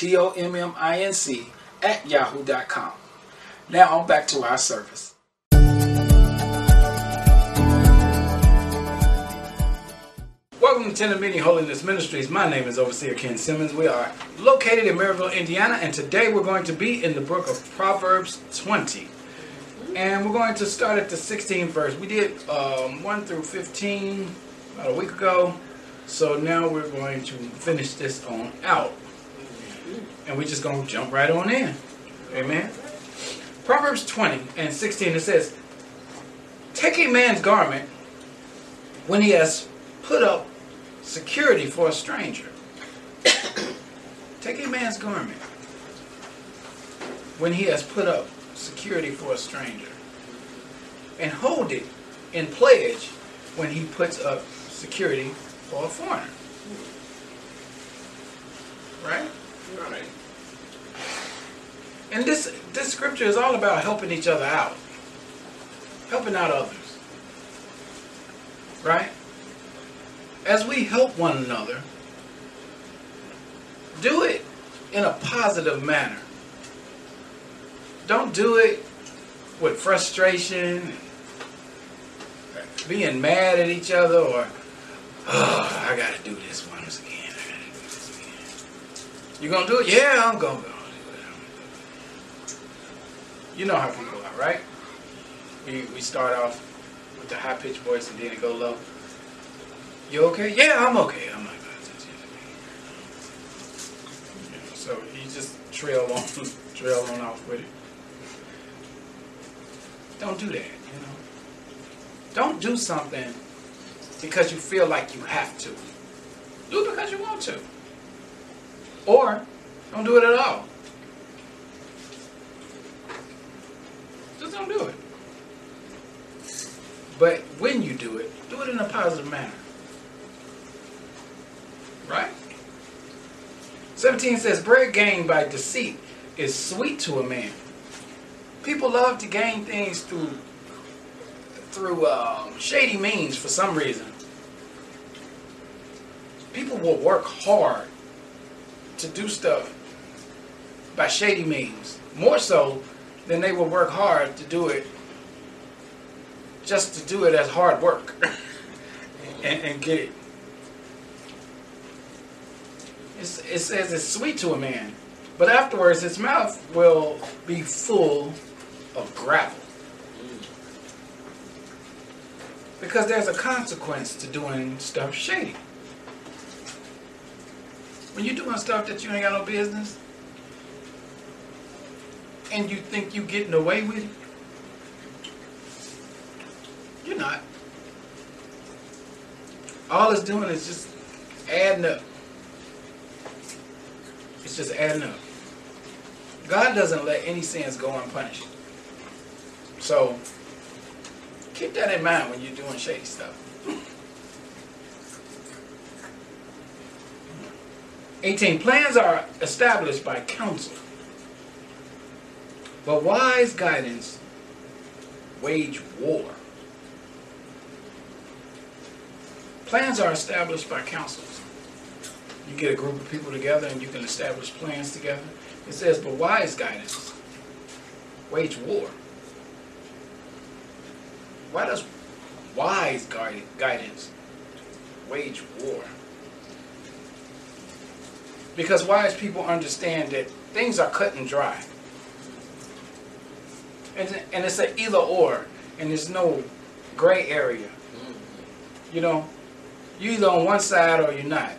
T-O-M-M-I-N-C at yahoo.com. Now on back to our service. Welcome to Tent of Meeting Holiness Ministries. My name is Overseer Ken Simmons. We are located in Merrillville, Indiana, and today we're going to be in the book of Proverbs 20. And we're going to start at the 16th verse. We did um, 1 through 15 about a week ago. So now we're going to finish this on out. And we're just going to jump right on in. Amen. Proverbs 20 and 16 it says, Take a man's garment when he has put up security for a stranger. Take a man's garment when he has put up security for a stranger. And hold it in pledge when he puts up security for a foreigner. Right? Right. And this this scripture is all about helping each other out. Helping out others. Right? As we help one another, do it in a positive manner. Don't do it with frustration, being mad at each other, or, oh, I gotta do this once again. You gonna do it? Yeah, I'm gonna go. You know how people are, right? We, we start off with the high pitched voice and then it go low. You okay? Yeah, I'm okay. I'm touch you. You know, so he just trail on, trail on off with it. Don't do that. You know. Don't do something because you feel like you have to. Do it because you want to. Or don't do it at all. Just don't do it. But when you do it, do it in a positive manner. Right? 17 says, Bread gained by deceit is sweet to a man. People love to gain things through through um, shady means for some reason. People will work hard to do stuff by shady means, more so than they will work hard to do it just to do it as hard work and, and get it. It's, it says it's sweet to a man, but afterwards his mouth will be full of gravel. Because there's a consequence to doing stuff shady. When you're doing stuff that you ain't got no business, and you think you're getting away with it, you're not. All it's doing is just adding up. It's just adding up. God doesn't let any sins go unpunished. So keep that in mind when you're doing shady stuff. 18. Plans are established by counsel, but wise guidance wage war. Plans are established by councils. You get a group of people together and you can establish plans together. It says, but wise guidance wage war. Why does wise guidance wage war? Because wise people understand that things are cut and dry. And and it's an either or, and there's no gray area. Mm-hmm. You know, you either on one side or you're not.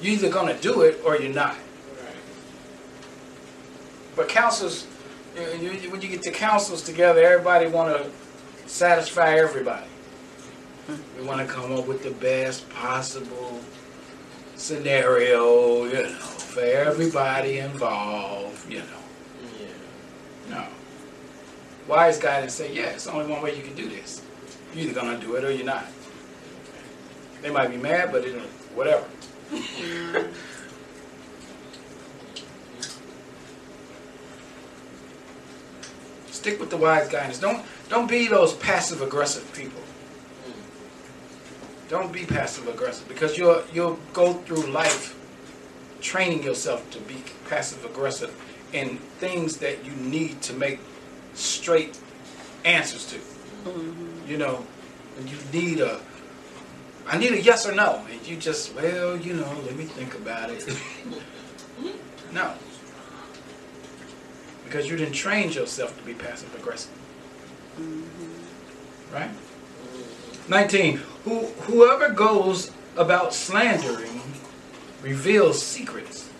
You're either gonna do it or you're not. Right. But councils, when you get the councils together, everybody want to satisfy everybody. We want to come up with the best possible scenario, you know, for everybody involved, you know. Wise guy didn't say, yeah, it's only one way you can do this. You're either gonna do it or you're not. They might be mad, but it, whatever. Stick with the wise guidance. Don't don't be those passive aggressive people. Don't be passive aggressive because you'll you'll go through life training yourself to be passive aggressive in things that you need to make straight answers to. Mm-hmm. You know, and you need a I need a yes or no, and you just well, you know, let me think about it. no, because you didn't train yourself to be passive aggressive, mm-hmm. right? 19. Who, whoever goes about slandering reveals secrets.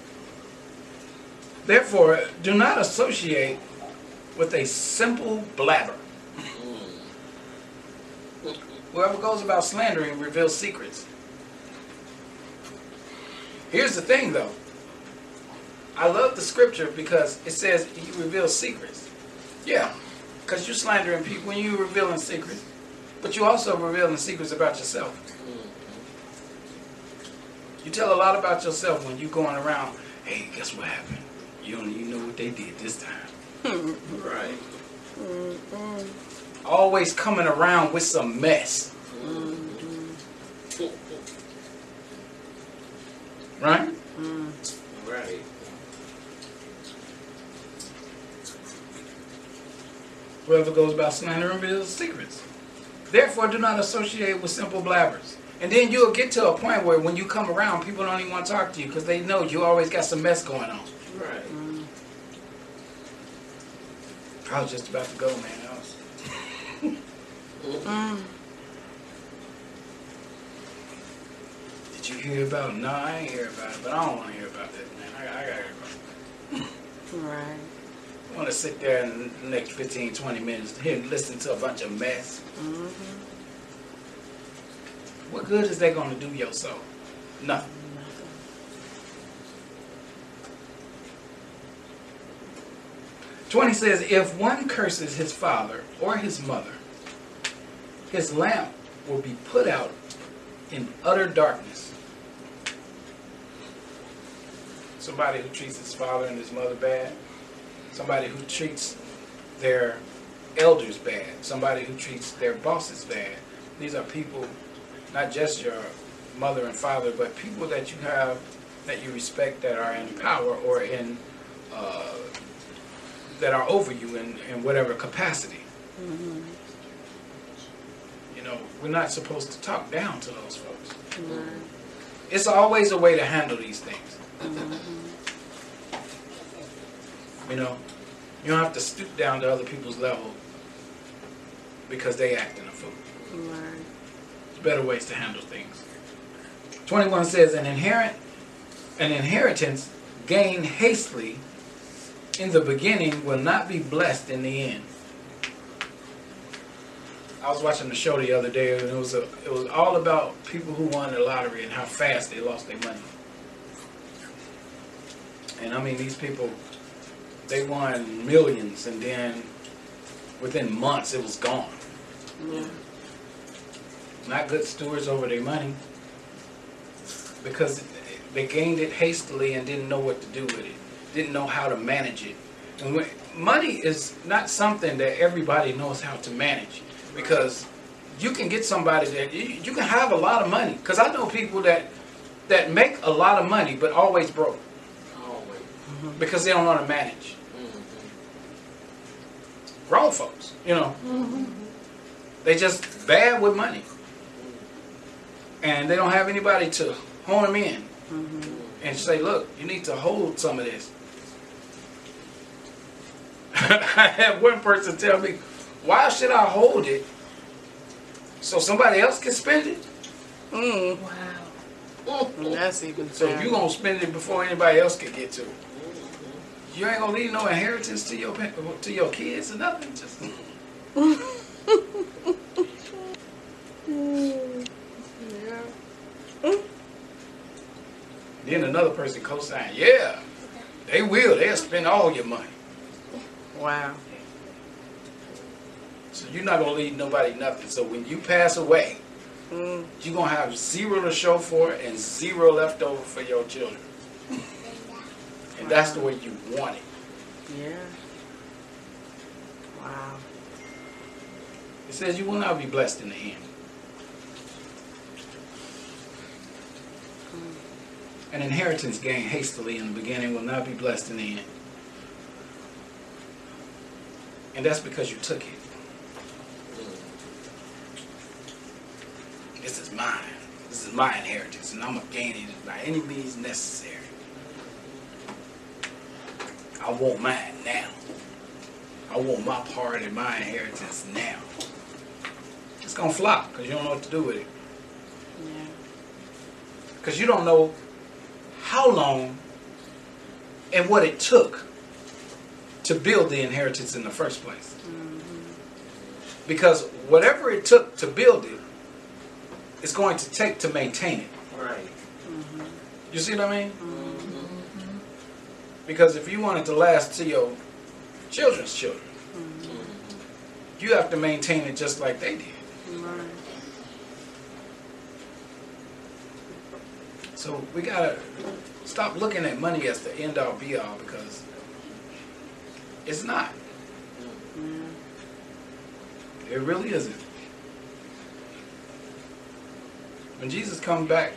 Therefore, do not associate with a simple blabber. Whoever goes about slandering reveals secrets. Here's the thing, though. I love the scripture because it says he reveals secrets. Yeah, because you're slandering people when you're revealing secrets. But you also revealing secrets about yourself. You tell a lot about yourself when you're going around, hey, guess what happened? You don't even know what they did this time. Right. Mm-hmm. Always coming around with some mess. Mm-hmm. Right? Right. Whoever goes about slandering reveals secrets. Therefore, do not associate with simple blabbers. And then you'll get to a point where when you come around, people don't even want to talk to you because they know you always got some mess going on. Right. I was just about to go, man. I was... Mm. Did you hear about? It? No, I ain't hear about it, but I don't want to hear about that, man. I, I gotta go. Right. I want to sit there in the next 15, 20 minutes here and listen to a bunch of mess. Mm-hmm. What good is that going to do your soul? Nothing. Twenty says, if one curses his father or his mother, his lamp will be put out in utter darkness. Somebody who treats his father and his mother bad, somebody who treats their elders bad, somebody who treats their bosses bad. These are people, not just your mother and father, but people that you have, that you respect, that are in power or in, uh, that are over you in, in whatever capacity. Mm-hmm. You know, we're not supposed to talk down to those folks. Right. It's always a way to handle these things. Mm-hmm. You know, you don't have to stoop down to other people's level because they acting a fool. Better ways to handle things. 21 says, an inherent, an inheritance gained hastily in the beginning will not be blessed in the end. I was watching the show the other day, and it was a, it was all about people who won the lottery and how fast they lost their money. And I mean, these people, they won millions, and then within months it was gone. Yeah. Not good stewards over their money because they gained it hastily and didn't know what to do with it, didn't know how to manage it. And when, money is not something that everybody knows how to manage because you can get somebody that you, you can have a lot of money. Because I know people that that make a lot of money but always broke Always. Mm-hmm. because they don't know how to manage. Mhm. Grown folks, you know, mm-hmm. they just bad with money, and they don't have anybody to hone them in mm-hmm. and say, "Look, you need to hold some of this." I had one person tell me, why should I hold it so somebody else can spend it? Mm, Wow. that's even So sad. you gonna spend it before anybody else can get to it. You ain't gonna leave no inheritance to your to your kids or nothing. Just yeah. then another person co-signed, yeah, they will. They'll spend all your money. Wow. So you're not gonna leave nobody nothing. So when you pass away, Mm, you're gonna have zero to show for and zero left over for your children. And that's the way you want it. yeah. Wow. It says you will not be blessed in the end. An inheritance gained hastily in the beginning will not be blessed in the end. And that's because you took it. This is mine. This is my inheritance, and I'm going to gain it by any means necessary. I want mine now. I want my part in my inheritance now. It's going to flop because you don't know what to do with it. Yeah. Because you don't know how long and what it took to build the inheritance in the first place. Because whatever it took to build it, it's going to take to maintain it. Right. You see what I mean? Mm-hmm. Because if you want it to last to your children's children, mm-hmm. you have to maintain it just like they did. Right. So we gotta stop looking at money as the end all be all because it's not. It really isn't. When Jesus comes back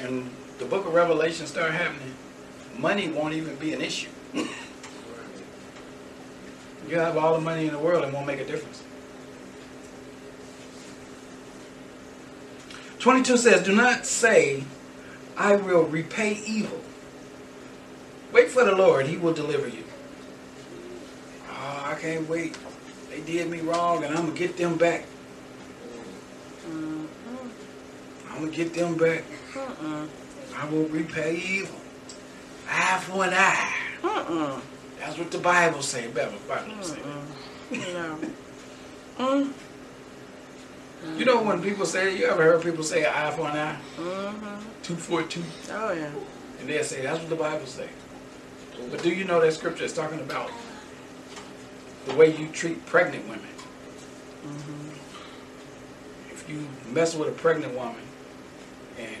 and the book of Revelation start happening, money won't even be an issue. You have all the money in the world, it won't make a difference. 22 says, Do not say, I will repay evil. Wait for the Lord, he will deliver you. Can't wait. They did me wrong and I'm going to get them back. Mm-hmm. I'm going to get them back. Mm-mm. I will repay evil. Eye for an eye. Mm-mm. That's what the Bible say. Bible, Bible say. No. Mm. You know when people say, you ever heard people say eye for an eye? Mm-hmm. Two for two. Oh yeah. And they'll say, that's what the Bible say. But do you know that scripture is talking about the way you treat pregnant women? Mm-hmm. If you mess with a pregnant woman and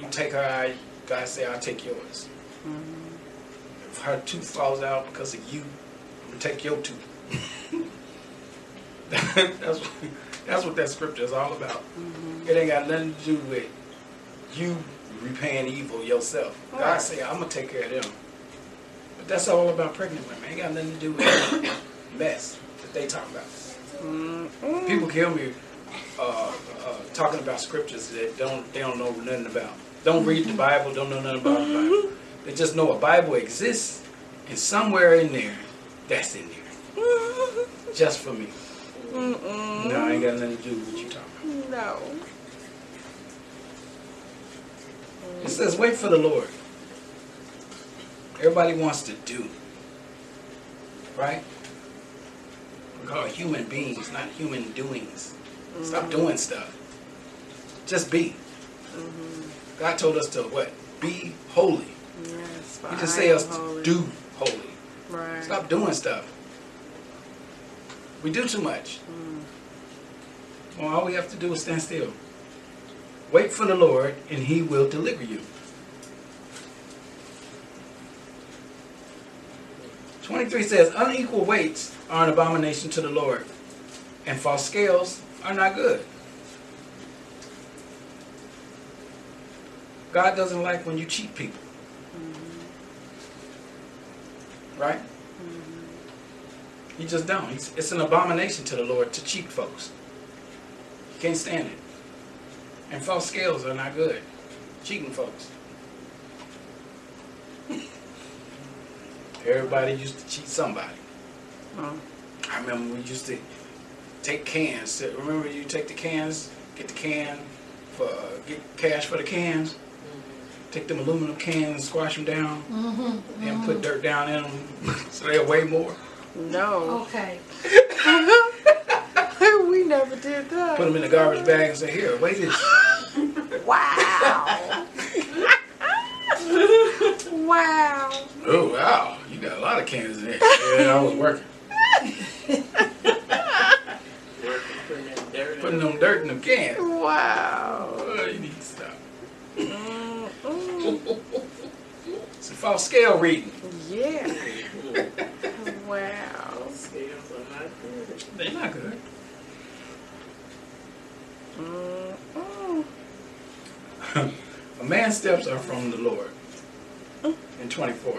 you take her eye, God say, I'll take yours. Mm-hmm. If her tooth falls out because of you, I'm going to take your tooth. that's, what, that's what that scripture is all about. Mm-hmm. It ain't got nothing to do with you repaying evil yourself. God Right. say, I'm going to take care of them. But that's all about pregnant women. Ain't got nothing to do with mess that they talk about. Mm-mm. People kill me uh, uh, talking about scriptures that don't they don't know nothing about. Don't read the Bible, don't know nothing about the Bible. They just know a Bible exists, and somewhere in there, that's in there, just for me. Mm-mm. No, I ain't got nothing to do with what you talking about. No. It says, wait for the Lord. Everybody wants to do, right? We're called human beings, not human doings. Stop doing stuff. Just be. God told us to what? Be holy. Yes. He didn't say us to holy. do holy. Right. Stop doing stuff. We do too much. Well, all we have to do is stand still. Wait for the Lord, and He will deliver you. 23 says, Unequal weights are an abomination to the Lord, and false scales are not good. God doesn't like when you cheat people. Mm-hmm. Right? Mm-hmm. He just don't. He's, it's an abomination to the Lord to cheat folks. He can't stand it. And false scales are not good. Cheating folks. Everybody used to cheat somebody. Oh. I remember we used to take cans. Remember you take the cans, get the can for uh, get cash for the cans. Mm-hmm. Take them aluminum cans, squash them down, mm-hmm. and put mm-hmm. dirt down in them so they'll weigh more. No. Okay. we never did that. Put them in the garbage bag and say, "Here, weigh this." Wow. wow. Oh wow, you got a lot of cans in there. Yeah, I was working, Working, putting that dirt putting in. them dirt in them cans. Wow. Oh, you need to stop. It's a false scale reading. Yeah. Wow. Scales are not good. They're not good. A man's steps are from the Lord. In 24.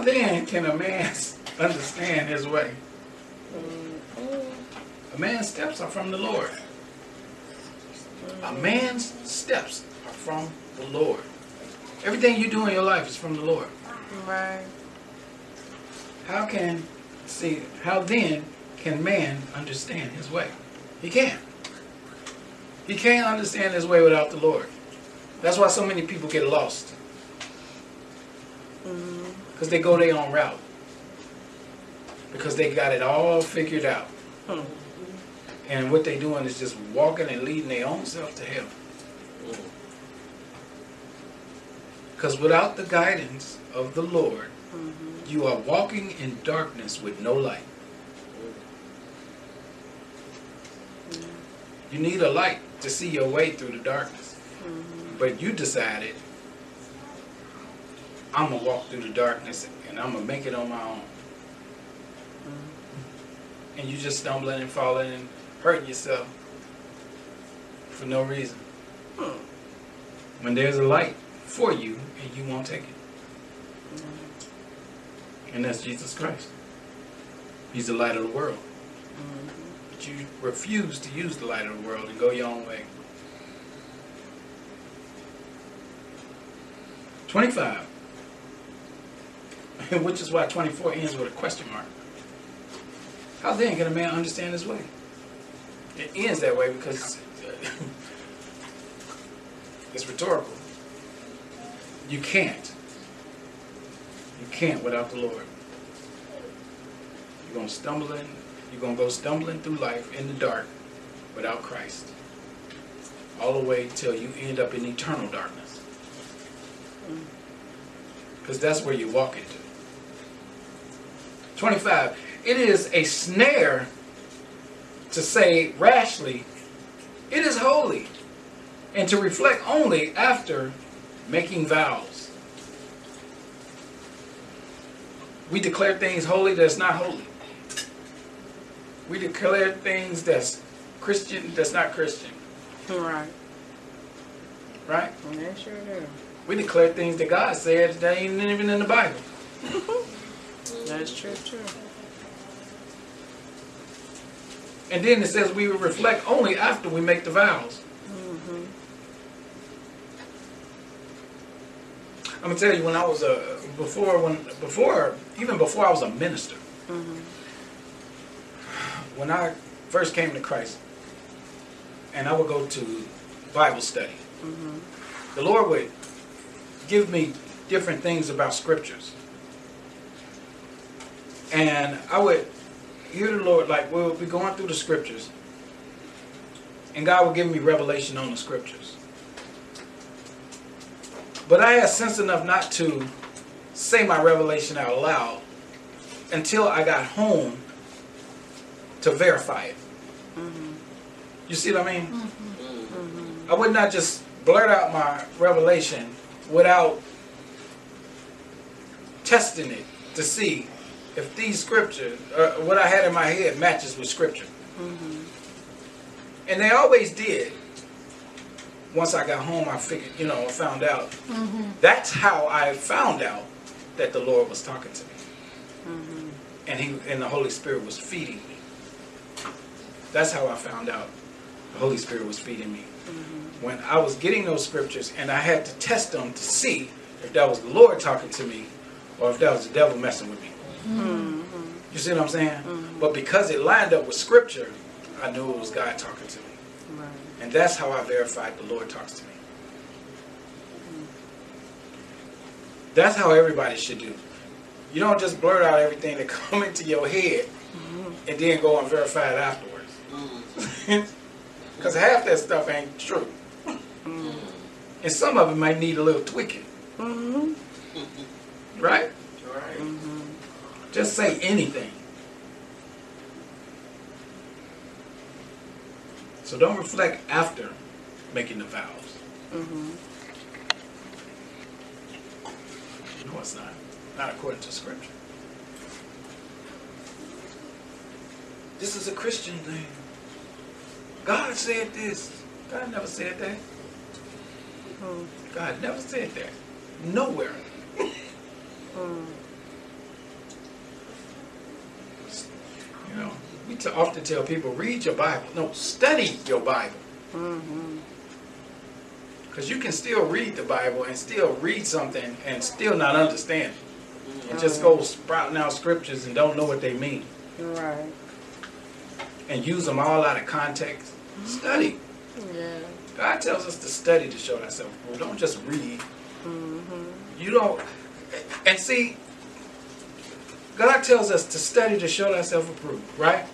How then can a man understand his way? A man's steps are from the Lord. A man's steps are from the Lord. Everything you do in your life is from the Lord. Right. How can, see, how then can man understand his way? He can't. He can't understand his way without the Lord. That's why so many people get lost. Mm. Because they go their own route. Because they got it all figured out. Hmm. And what they doing is just walking and leading their own self to hell. Because without the guidance of the Lord, Mhm. you are walking in darkness with no light. You need a light to see your way through the darkness. Mhm. But you decided, I'm going to walk through the darkness and I'm going to make it on my own. And you just stumbling and falling and hurting yourself for no reason. Hmm. When there's a light for you and you won't take it. And that's Jesus Christ. He's the light of the world. Mhm. But you refuse to use the light of the world and go your own way. 25. Which is why 24 ends with a question mark. How then can a man understand his way? It ends that way because uh, it's rhetorical. You can't. You can't without the Lord. You're going to stumble in, you're going to go stumbling through life in the dark without Christ. All the way till you end up in eternal darkness. Mm. Because that's where you're walking to. 25. It is a snare to say rashly, it is holy, and to reflect only after making vows. We declare things holy that's not holy. We declare things that's Christian that's not Christian, Right. right? They sure do. We declare things that God said that ain't even in the Bible. That's true too. And then it says we will reflect only after we make the vows. Mm-hmm. I'm gonna tell you when I was a before when before even before I was a minister. Mm-hmm. When I first came to Christ, and I would go to Bible study, Mm-hmm. the Lord would give me different things about scriptures, and I would hear the Lord like we'll be going through the scriptures, and God would give me revelation on the scriptures. But I had sense enough not to say my revelation out loud until I got home to verify it. Mm-hmm. You see what I mean? Mm. Mm-hmm. I would not just blurt out my revelation without testing it to see if these scriptures, uh, what I had in my head, matches with scripture. Mm-hmm. And they always did. Once I got home, I figured, you know, I found out. That's how I found out that the Lord was talking to me, Mm-hmm. and He and the Holy Spirit was feeding me. That's how I found out the Holy Spirit was feeding me. When I was getting those scriptures, and I had to test them to see if that was the Lord talking to me, or if that was the devil messing with me. Mhm. You see what I'm saying? Mhm. But because it lined up with scripture, I knew it was God talking to me. Right. And that's how I verified the Lord talks to me. Mm-hmm. That's how everybody should do. You don't just blurt out everything that come into your head mm-hmm. and then go and verify it afterwards. Mm-hmm. Because half that stuff ain't true. And some of it might need a little tweaking, right? Right. Just say anything. So don't reflect after making the vows. Mhm. No, it's not. Not according to scripture. This is a Christian thing. God said this. God never said that. Mm. God never said that. Nowhere. Mm. You know, we t- often tell people, read your Bible. No, study your Bible. Because you can still read the Bible and still read something and still not understand it. And just go sprouting out scriptures and don't know what they mean. Right. And use them all out of context. Study. Yeah. God tells us to study to show ourselves approved. Don't just read. Mhm. You don't. And see, God tells us to study to show ourselves approved, right?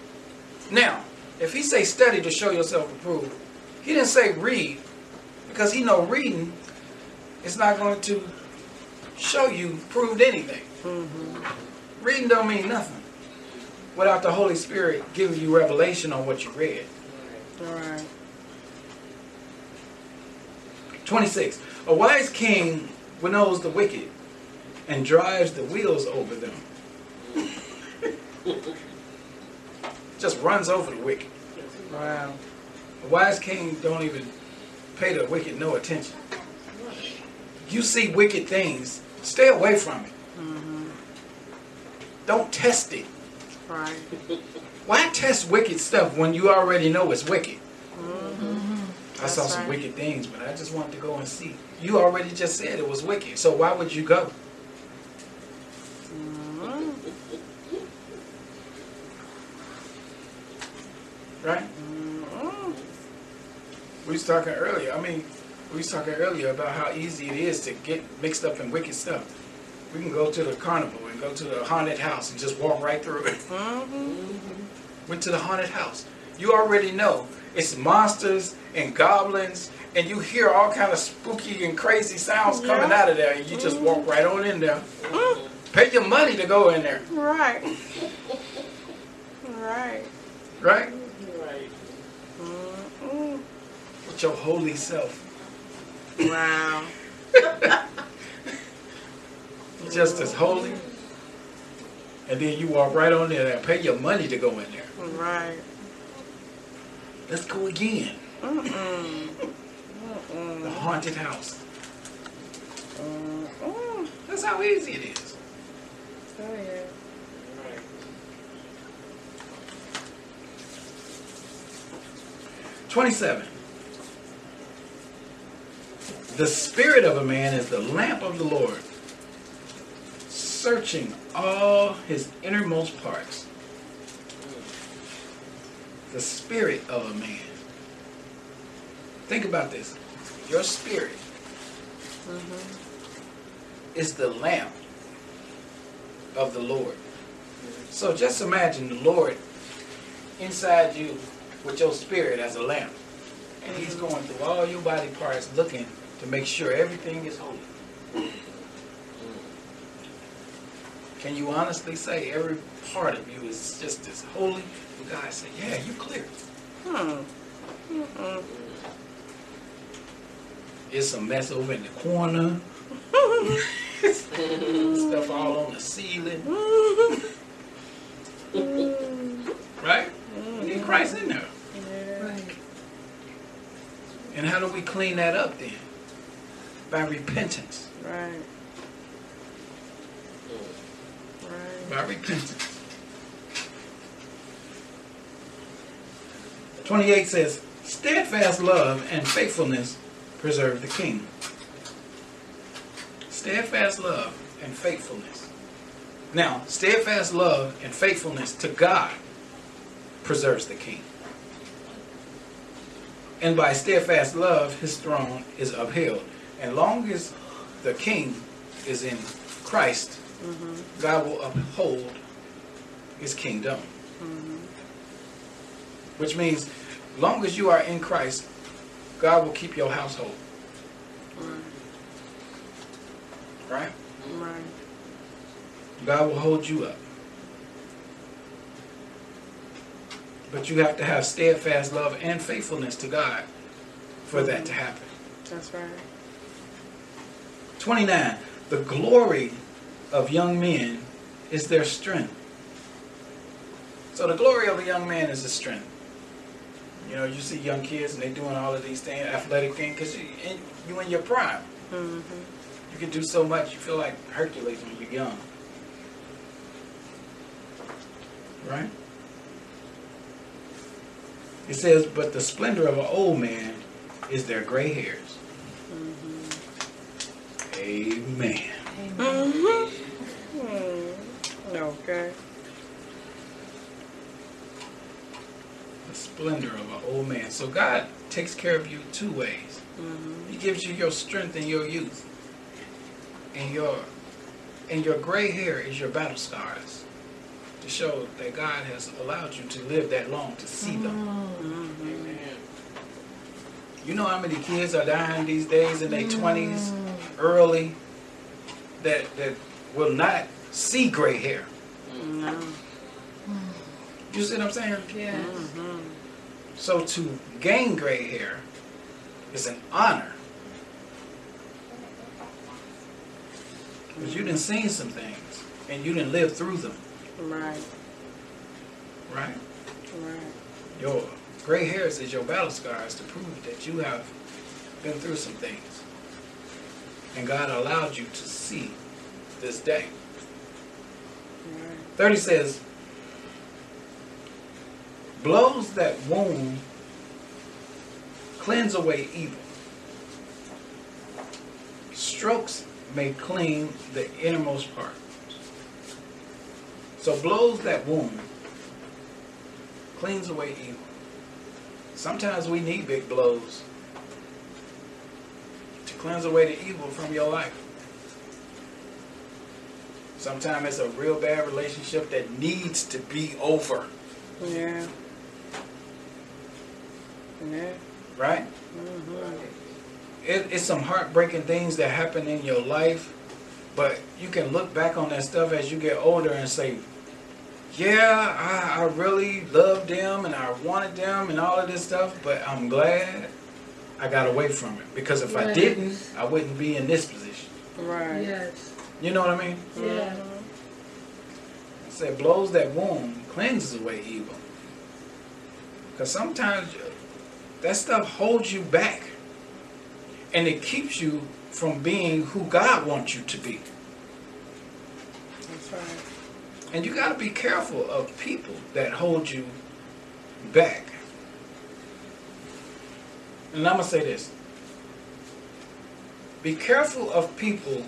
Now, if He say study to show yourself approved, He didn't say read, because He know reading is not going to show you proved anything. Mhm. Reading don't mean nothing without the Holy Spirit giving you revelation on what you read. Right. 26. A wise king winnows the wicked and drives the wheels over them. Just runs over the wicked. Wow. A wise king don't even pay the wicked no attention. You see wicked things, stay away from it. Mhm. Don't test it. Right. Why test wicked stuff when you already know it's wicked? Mhm. I saw some right. wicked things, but I just wanted to go and see. You already just said it was wicked, so why would you go? Right? Mhm. We was talking earlier. I mean, we was talking earlier about how easy it is to get mixed up in wicked stuff. We can go to the carnival and go to the haunted house and just walk right through it. Mhm. Went to the haunted house. You already know it's monsters and goblins, and you hear all kind of spooky and crazy sounds coming out of there, and you just walk right on in there. Mm. Pay your money to go in there. Right. right? Right. Mhm. With your holy self. Wow. just as holy. And then you walk right on there and pay your money to go in there. Right. Let's go again. Mm-mm. The Mm-mm. haunted house. Mm-mm. That's how easy it is. Oh, yeah. Twenty-seven. The spirit of a man is the lamp of the Lord, searching all his innermost parts. The spirit of a man. Think about this. Your spirit Mhm. is the lamp of the Lord. So just imagine the Lord inside you with your spirit as a lamp. And he's going through all your body parts looking to make sure everything is holy. Can you honestly say every part of you is just as holy? And God said, yeah, you're clear. Hmm. Mm-mm. It's a mess over in the corner. Stuff all on the ceiling. Mm-hmm. Right? We need mm-hmm. Christ in there. Yeah. And how do we clean that up then? By repentance. Right. Right. By repentance. 28 says, Steadfast love and faithfulness preserve the king. Steadfast love and faithfulness Now, steadfast love and faithfulness to God preserves the king. And by steadfast love, his throne is upheld. And long as the king is in Christ, mm-hmm. God will uphold his kingdom. Mm-hmm. Which means, long as you are in Christ, God will keep your household. Right. Right? Right. God will hold you up. But you have to have steadfast love and faithfulness to God for that to mm-hmm. happen. That's right. 29. The glory of young men is their strength. So the glory of a young man is his strength. You know, you see young kids and they're doing all of these things, athletic things, because you, in, you in your prime. Mm-hmm. You can do so much. You feel like Hercules when you're young. Right? It says, but the splendor of an old man is their gray hairs. Amen. Mm-hmm. Hmm. Okay. The splendor of an old man. So God takes care of you two ways. Mm-hmm. He gives you your strength and your youth. And your and your gray hair is your battle scars. To show that God has allowed you to live that long to see them. Mm-hmm. Amen. You know how many kids are dying these days in their twenties, early, that that will not see gray hair. No. You see what I'm saying? Yes. Mm-hmm. So to gain gray hair is an honor. Because you didn't seen some things and you didn't live through them, Right. right? Right. Your gray hairs is your battle scars to prove that you have been through some things. And God allowed you to see this day. 30 says, blows that wound cleanse away evil. Strokes may clean the innermost part. So blows that wound cleans away evil. Sometimes we need big blows cleanse away the evil from your life. Sometimes it's a real bad relationship that needs to be over, Yeah. Yeah. right? Mm-hmm. It, it's some heartbreaking things that happen in your life, but you can look back on that stuff as you get older and say, yeah, I, I really loved them and I wanted them and all of this stuff, but I'm glad I got away from it. Because if I didn't, I wouldn't be in this position. Right. Yes. You know what I mean? Yeah. It said blows that wound cleanses away evil. Because sometimes that stuff holds you back. And it keeps you from being who God wants you to be. That's right. And you got to be careful of people that hold you back. And I'm going to say this be careful of people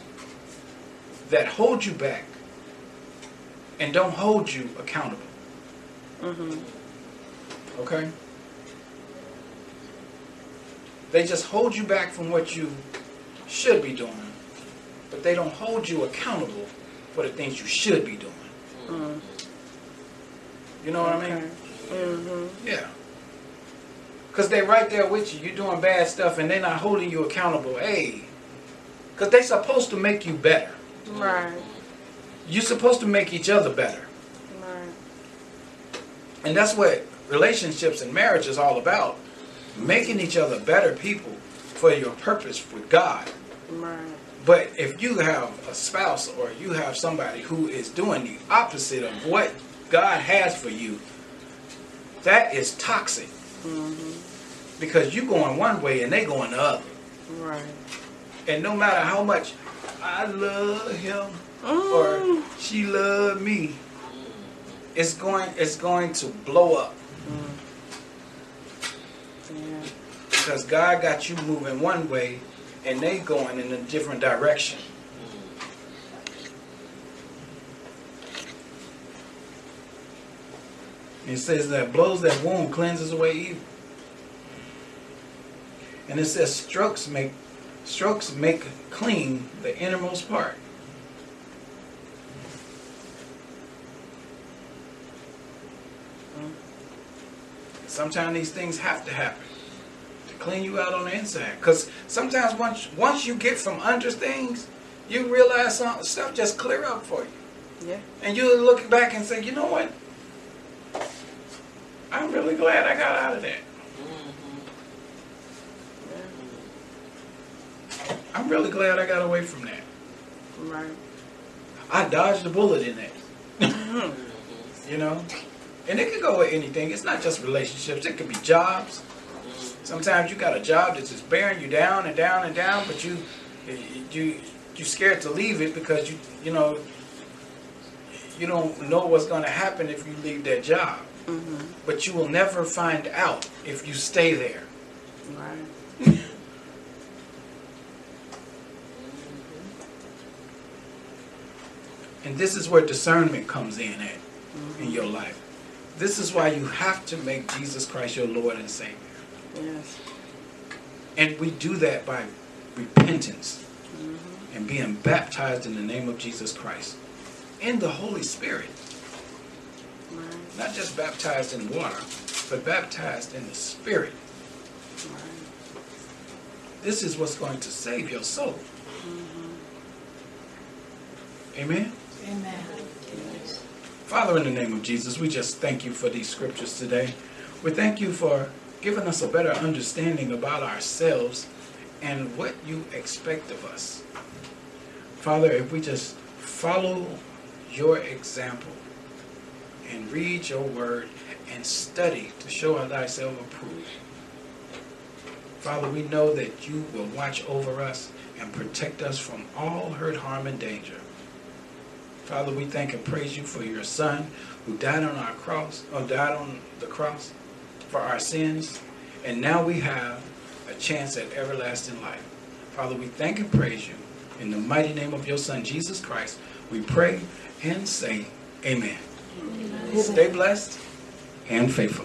that hold you back and don't hold you accountable. Mm-hmm. Okay? They just hold you back from what you should be doing, but they don't hold you accountable for the things you should be doing. Mm. You know what I mean? Mm-hmm. Yeah. Because they're right there with you. You're doing bad stuff and they're not holding you accountable. Hey. Because they supposed to make you better. Right. You're supposed to make each other better. Right. And that's what relationships and marriage is all about. Making each other better people for your purpose with God. Right. But if you have a spouse or you have somebody who is doing the opposite of what God has for you, that is toxic. Mm-hmm because you're going one way and they going the other. Right. And no matter how much I love him mm. or she love me, it's going it's going to blow up. Mm. Yeah. Because God got you moving one way and they going in a different direction. It says that blows that wound cleanses away evil. And it says strokes make strokes make clean the innermost part. Sometimes these things have to happen to clean you out on the inside. Because sometimes once once you get from under things, you realize some stuff just clear up for you. Yeah. And you look back and say, you know what? I'm really glad I got out of that. I'm really glad I got away from that. Right. I dodged a bullet in that. you know? And it could go with anything. It's not just relationships. It could be jobs. Sometimes you got a job that's just bearing you down and down and down, but you you you're scared to leave it because you you know you don't know what's going to happen if you leave that job. Mm-hmm. But you will never find out if you stay there. Right. And this is where discernment comes in at in your life. This is why you have to make Jesus Christ your Lord and Savior. Yes. And we do that by repentance Mm-hmm. and being baptized in the name of Jesus Christ in the Holy Spirit. Right. Not just baptized in water, but baptized in the Spirit. Right. This is what's going to save your soul. Amen. Amen. Father, in the name of Jesus, we just thank you for these scriptures today. We thank you for giving us a better understanding about ourselves and what you expect of us. Father, if we just follow your example and read your word and study to show thyself approved. Father, we know that you will watch over us and protect us from all hurt, harm, and danger. Father, we thank and praise you for your Son who died on our cross, or died on the cross for our sins, and now we have a chance at everlasting life. Father, we thank and praise you. In the mighty name of your Son, Jesus Christ, we pray and say, Amen. Stay blessed and faithful.